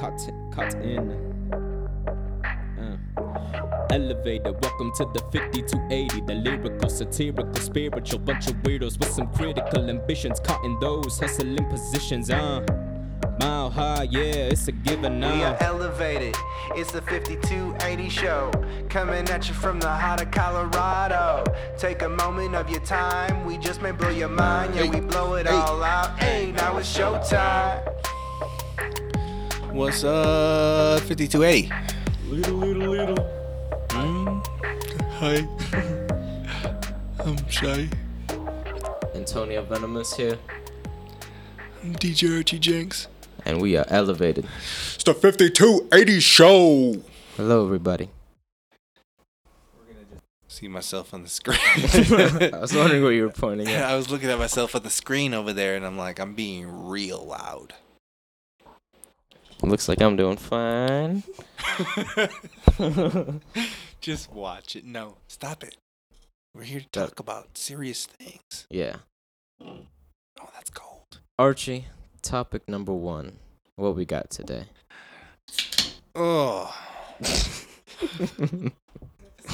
caught, caught in. Uh. Elevator, welcome to the 5280. The lyrical, satirical, spiritual bunch of weirdos with some critical ambitions. Caught in those hustling positions, uh. Mile high, yeah, it's a given We now. are elevated. It's the 5280 show. Coming at you from the heart of Colorado. Take a moment of your time. We just may blow your mind. Yeah, we blow it all out. Hey, now it's showtime. What's up, 5280? Little, little, little. Hmm? Hi. I'm Shy. Antonio Venomous here. I'm DJ Archie Jenks. And we are elevated. It's the 5280 show. Hello, everybody. We're gonna just see myself on the screen. I was wondering what you were pointing at. I was looking at myself on the screen over there and I'm like, I'm being real loud. Looks like I'm doing fine. Just watch it. No, stop it. We're here to talk about serious things. Yeah. Oh, that's cold. Archie, topic number one. What we got today? Oh.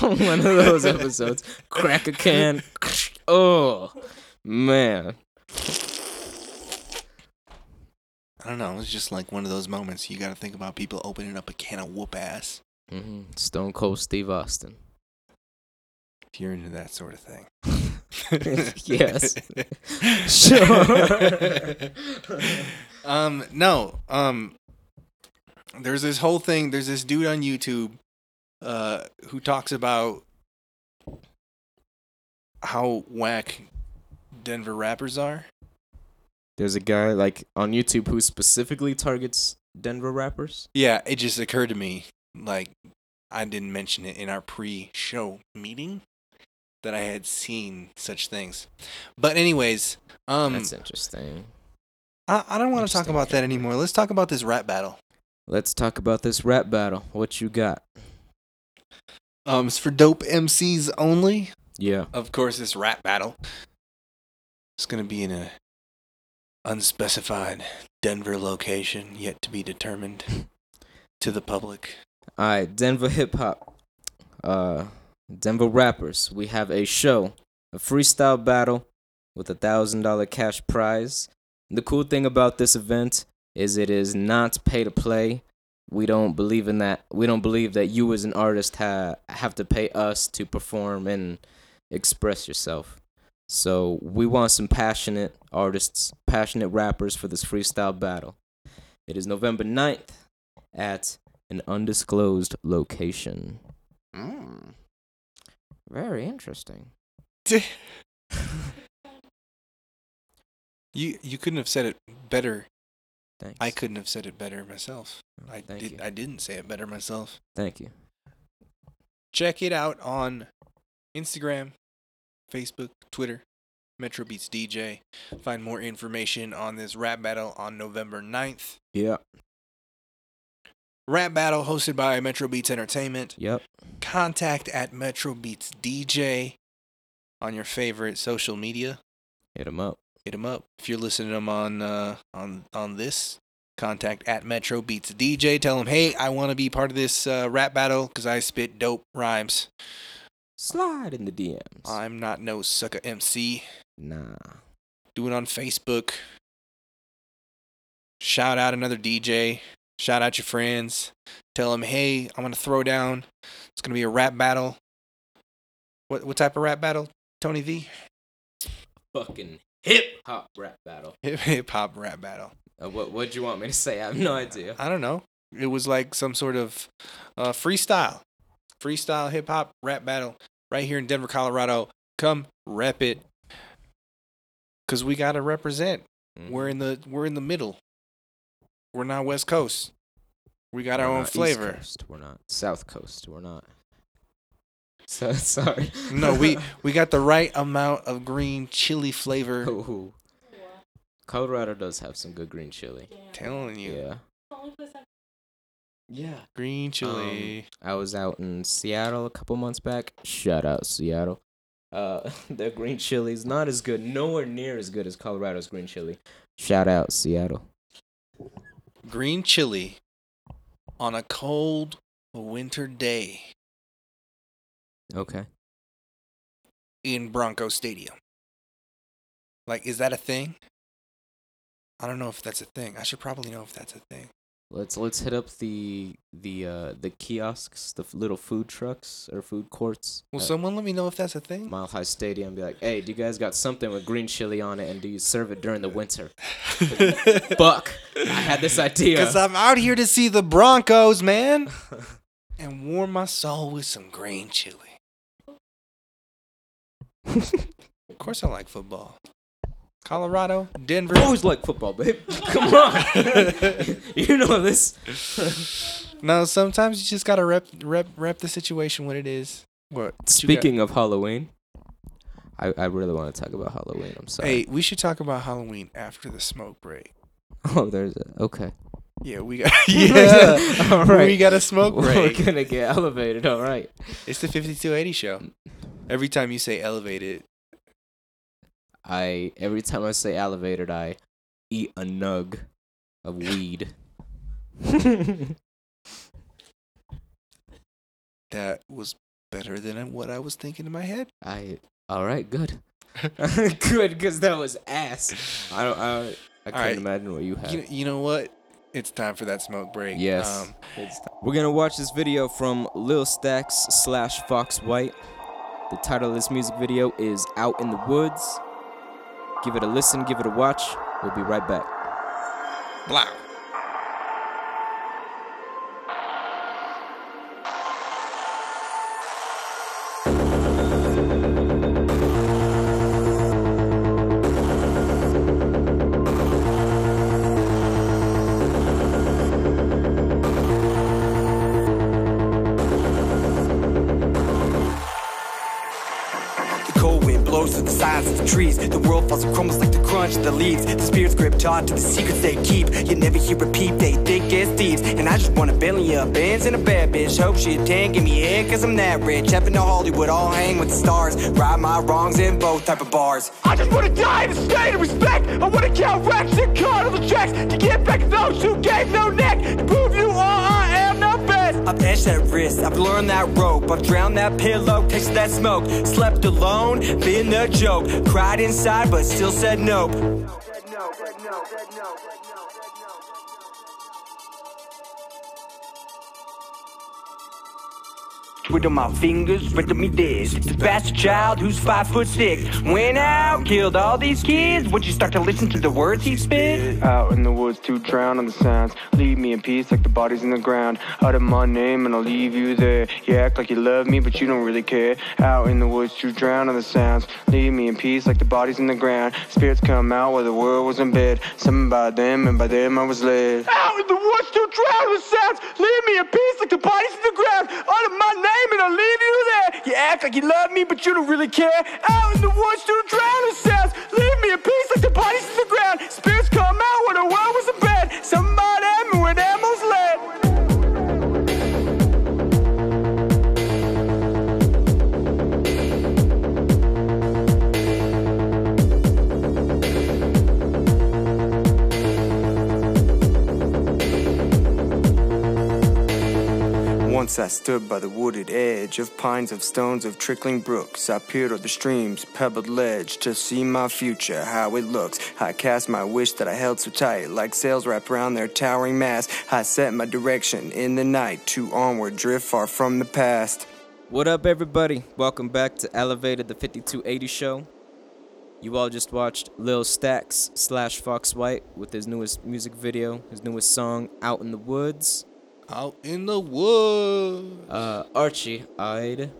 One of those episodes. Crack a can. Oh, man. I don't know. It's just like one of those moments you got to think about people opening up a can of whoop ass hmm Stone Cold Steve Austin. if you're into that sort of thing. yes. Sure. um, no. Um, there's this whole thing. There's this dude on YouTube, uh, who talks about how whack Denver rappers are. There's a guy like on YouTube who specifically targets Denver rappers. Yeah, it just occurred to me, like, I didn't mention it in our pre-show meeting that I had seen such things. But anyways, um, That's interesting. I, I don't want to talk about that anymore. Let's talk about this rap battle. Let's talk about this rap battle. What you got? Um, it's for dope MCs only. Yeah. Of course, this rap battle. It's gonna be in a unspecified Denver location, yet to be determined to the public. All right, Denver hip hop, uh, Denver rappers. We have a show, a freestyle battle with a thousand dollar cash prize. The cool thing about this event is it is not pay to play. We don't believe in that. We don't believe that you as an artist ha- have to pay us to perform and express yourself. So we want some passionate artists, passionate rappers for this freestyle battle. It is November 9th at an undisclosed location. Mm. Very interesting. You you couldn't have said it better. Thanks. I couldn't have said it better myself. I Thank did you. I didn't say it better myself. Thank you. Check it out on Instagram, Facebook, Twitter, Metro Beats DJ. Find more information on this rap battle on November 9th. Yep. Rap battle hosted by Metro Beats Entertainment. Yep. Contact at Metro Beats DJ on your favorite social media. Hit him up. Hit them up. If you're listening to them on uh, on on this, contact at Metro Beats DJ. Tell them, hey, I want to be part of this uh, rap battle because I spit dope rhymes. Slide in the DMs. I'm not no sucker MC. nah. Do it on Facebook. Shout out another DJ. Shout out your friends. Tell them, hey, I'm gonna throw down. It's gonna be a rap battle. What what type of rap battle, Tony V? Fucking hip hop rap battle. Hip hop rap battle. Uh, what What'd you want me to say? I have no idea. I don't know. It was like some sort of uh, freestyle, freestyle hip hop rap battle right here in Denver, Colorado. Come rep it, cause we gotta represent. Mhm. We're in the we're in the middle. We're not West Coast. We got our We're own not East flavor. Coast. We're not South Coast. We're not. So sorry. No, we we got the right amount of green chili flavor. Ooh. Colorado does have some good green chili. Telling you, Yeah. Yeah. green chili. I was out in Seattle a couple months back. Shout out Seattle. Uh, their green chili is not as good, nowhere near as good as Colorado's green chili. Shout out Seattle. green chili on a cold winter day Okay. in Bronco Stadium. Like, is that a thing? I don't know if that's a thing. I should probably know if that's a thing. Let's let's hit up the the uh the kiosks, the f- little food trucks or food courts. Will someone let me know if that's a thing? Mile High Stadium. Be like, hey, do you guys got something with green chili on it, and do you serve it during the winter? Fuck, I had this idea. Because I'm out here to see the Broncos, man. and warm my soul with some green chili. of course, I like football. Colorado, Denver. I always like football, babe. Come on, you know this. no, sometimes you just gotta rep, rep, rep the situation what it is. What? what you got? Speaking of Halloween, I I really want to talk about Halloween. I'm sorry. hey, we should talk about Halloween after the smoke break. Oh, there's a okay. Yeah, we got. yeah, All right. we got a smoke break. We're gonna get elevated. All right. It's the 5280 show. Every time you say elevated, I every time I say elevated, I eat a nug of weed. that was better than what I was thinking in my head. I all right, good, good, because that was ass. I don't. I, I can't right. imagine what you had. You, you know what? It's time for that smoke break. yes, Um, It's- we're gonna watch this video from Lil Stacks slash Fox White. The title of this music video is "Out in the Woods." Give it a listen, give it a watch. We'll be right back. blah. The of trees. The world falls and crumbles like the crunch of the leaves. The spirits grip on to the secrets they keep. You never hear a peep, they think it's thieves. And I just want a billion bands and a bad bitch. Hope she 10, give me head cause I'm that rich. Heaven to Hollywood, all hang with the stars. Ride my wrongs in both type of bars. I just wanna die in a state of respect. I wanna count racks and cut all the checks to get back those who gave no neck. To prove you all I've edged that wrist, I've learned that rope, I've drowned that pillow, tasted that smoke, slept alone, been a joke, cried inside but still said nope. Twiddle my fingers, riddle me this. The bastard child who's five foot six went out, killed all these kids. Would you start to listen to the words he spit? Out in the woods to drown on the sounds. Leave me in peace like the bodies in the ground. Out of my name and I'll leave you there. You act like you love me, but you don't really care. Out in the woods to drown on the sounds. Leave me in peace like the bodies in the ground. Spirits come out while the world was in bed. Something by them, and by them I was led. Out in the woods to drown on the sounds. Leave me in peace like the bodies in the ground. Under my name I'll leave you there. You act like you love me, but you don't really care. Out in the woods to drown the sounds. I stood by the wooded edge of pines of stones of trickling brooks. I peered at the stream's pebbled ledge to see my future, how it looks. I cast my wish that I held so tight, like sails wrapped around their towering mast. I set my direction in the night to onward drift far from the past. What up, everybody? Welcome back to Elevated, the 5280 show. You all just watched Lil Stacks slash Fox White with his newest music video, his newest song, Out in the Woods. Out in the woods. Uh, Archie, I'd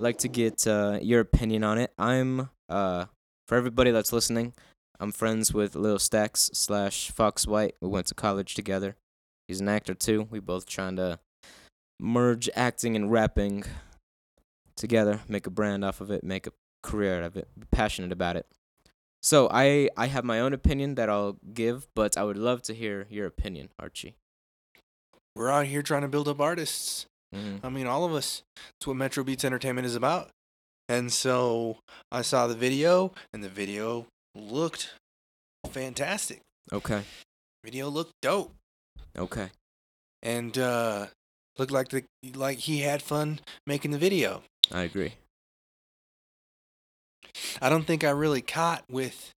like to get uh, your opinion on it. I'm, uh, for everybody that's listening, I'm friends with Lil Stacks slash Fox White. We went to college together. He's an actor too. We both trying to merge acting and rapping together, make a brand off of it, make a career out of it, be passionate about it. So I I have my own opinion that I'll give, but I would love to hear your opinion, Archie. We're out here trying to build up artists. Mhm. I mean, all of us. That's what Metro Beats Entertainment is about. And so I saw the video, and the video looked fantastic. Okay. Video looked dope. Okay. and uh, looked like the like he had fun making the video. I agree. I don't think I really caught with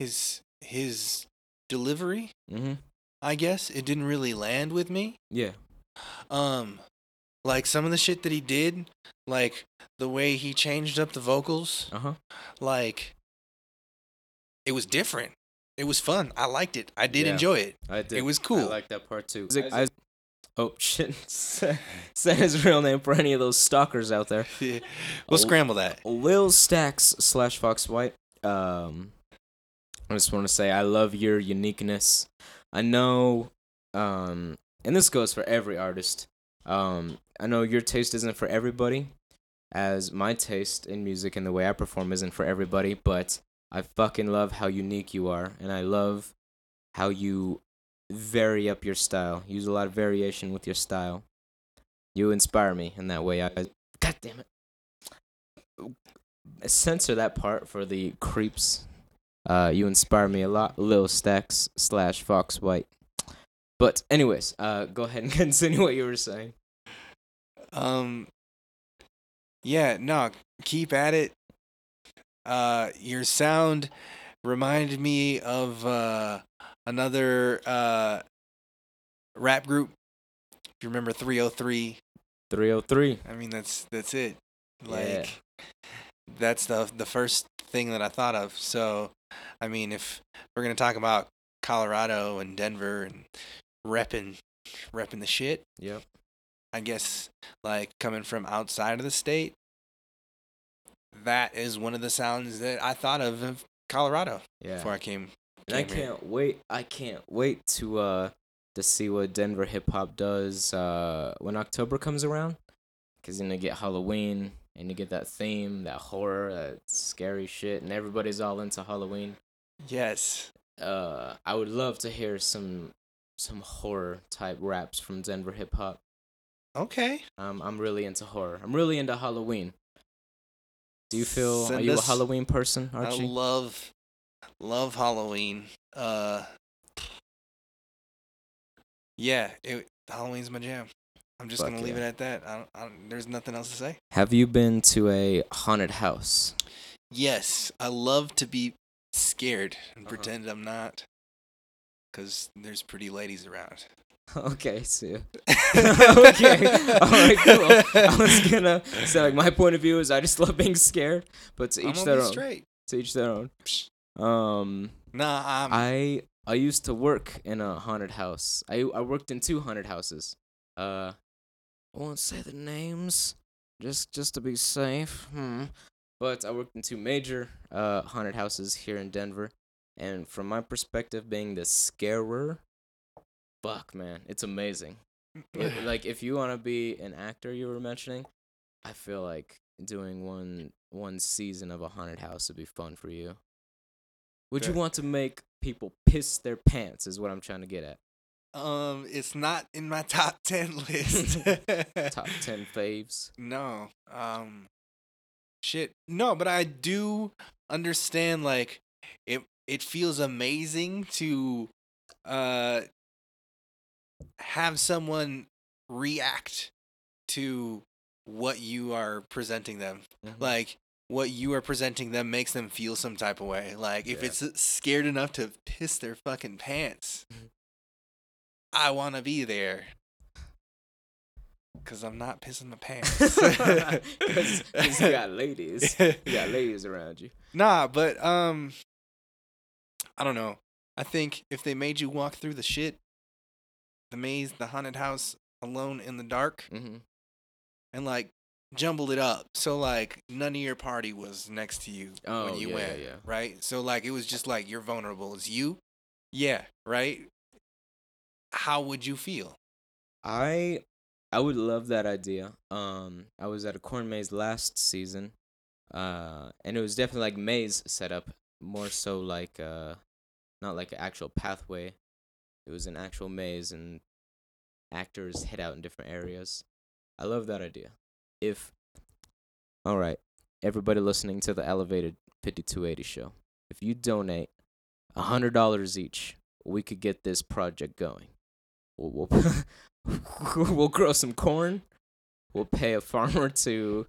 his his delivery. Mm-hmm. I guess it didn't really land with me. Yeah. Um, like some of the shit that he did, like the way he changed up the vocals, Uh huh. like it was different. It was fun. I liked it. I did Yeah. enjoy it. I did. It was cool. I cool. like that part too. I, oh shit! Say say his real name for any of those stalkers out there. Yeah. we'll Oh. scramble that. Lil Stacks slash Fox White. Um, I just want to say I love your uniqueness. I know, um, and this goes for every artist. Um, I know your taste isn't for everybody, as my taste in music and the way I perform isn't for everybody. But I fucking love how unique you are, and I love how you vary up your style. Use a lot of variation with your style. You inspire me in that way. I, God damn it censor that part for the creeps. Uh, you inspire me a lot, Lil Stacks slash Fox White. But anyways, uh, go ahead and continue what you were saying. Um, yeah, no, keep at it. Uh, your sound reminded me of uh another uh rap group. If you remember 303, Three oh three. I mean that's that's it. Yeah. Like that's the the first thing that I thought of. So, I mean, if we're gonna talk about Colorado and Denver and repping repping the shit, Yep. I guess like coming from outside of the state, that is one of the sounds that I thought of of Colorado Yeah. before I came. And I came here. can't wait. I can't wait to uh to see what Denver hip hop does uh when October comes around. Cause you know, you get Halloween and you get that theme, that horror, that scary shit, and everybody's all into Halloween. Yes. uh I would love to hear some some horror type raps from Denver hip hop. Okay. Um I'm really into horror. I'm really into Halloween. Do you feel are Send you a Halloween person, I Archie? love love Halloween. Uh Yeah, it, Halloween's my jam. I'm just Fuck gonna leave yeah. it at that. I don't, I don't, there's nothing else to say. Have you been to a haunted house? Yes, I love to be scared and Uh-huh. pretend I'm not, cause there's pretty ladies around. okay, see. okay. Alright, cool. I was gonna say like my point of view is I just love being scared, but to each their own. straight. To each their own. Um Nah, I'm. I I used to work in a haunted house. I I worked in two haunted houses. Uh, I won't say the names, just just to be safe. Hmm. But I worked in two major uh haunted houses here in Denver, and from my perspective, being the scarer, fuck man, it's amazing. It- like if you want to be an actor, you were mentioning, I feel like doing one one season of a haunted house would be fun for you. Would you want to make people piss their pants? Is what I'm trying to get at. Um, it's not in my top ten list. Top ten faves. No. Um shit. No, but I do understand like it it feels amazing to uh have someone react to what you are presenting them. Mhm. Like what you are presenting them makes them feel some type of way. Like if Yeah. it's scared enough to piss their fucking pants. I want to be there. Cuz I'm not pissing my pants. Because you got ladies. You got ladies around you. Nah, but um I don't know. I think if they made you walk through the shit, the maze, the haunted house alone in the dark mm-hmm. and like jumbled it up. So like none of your party was next to you Oh, when you yeah, went, yeah. right? So like it was just like you're vulnerable. It's you. Yeah, right? How would you feel? I I would love that idea. Um, I was at a corn maze last season, uh, and it was definitely like maze setup, more so like uh, not like an actual pathway. It was an actual maze, and actors hid out in different areas. I love that idea. If all right, everybody listening to the Elevated 5280 show, if you donate a hundred dollars each, we could get this project going. We'll we'll, we'll grow some corn. We'll pay a farmer to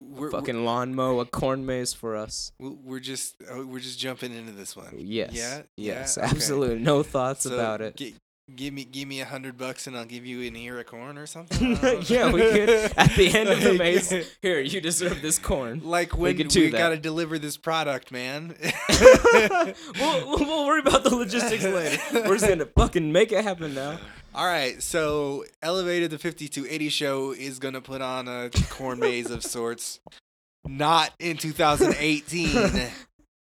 We're, fucking lawn mow a corn maze for us. we're, just oh, we're just jumping into this one. Yes. Yeah. Yes. Yeah? Okay. Absolutely. No thoughts So, about it. gi- give me give me a hundred bucks and I'll give you an ear of corn or something. Yeah, we could at the end of the maze. Here, you deserve this corn. Like when we, do that. gotta deliver this product, man. we'll, we'll we'll worry about the logistics later. We're just gonna fucking make it happen now. All right, so Elevated the 5280 show is going to put on a corn maze of sorts. Not in 2018.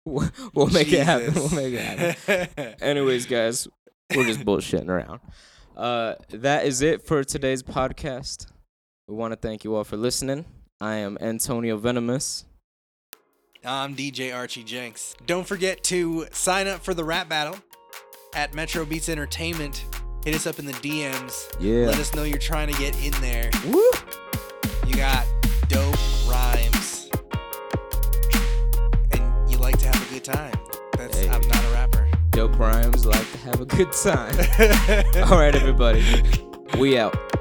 We'll we'll make it happen. We'll make it happen. Anyways, guys, we're just bullshitting around. Uh, that is it for today's podcast. We want to thank you all for listening. I am Antonio Venomous. I'm DJ Archie Jenks. Don't forget to sign up for the rap battle at Metro Beats Entertainment. Hit us up in the DMs. Yeah. Let us know you're trying to get in there. Woo! You got dope rhymes. And you like to have a good time. Dope rhymes like to have a good time. All right, everybody. We out.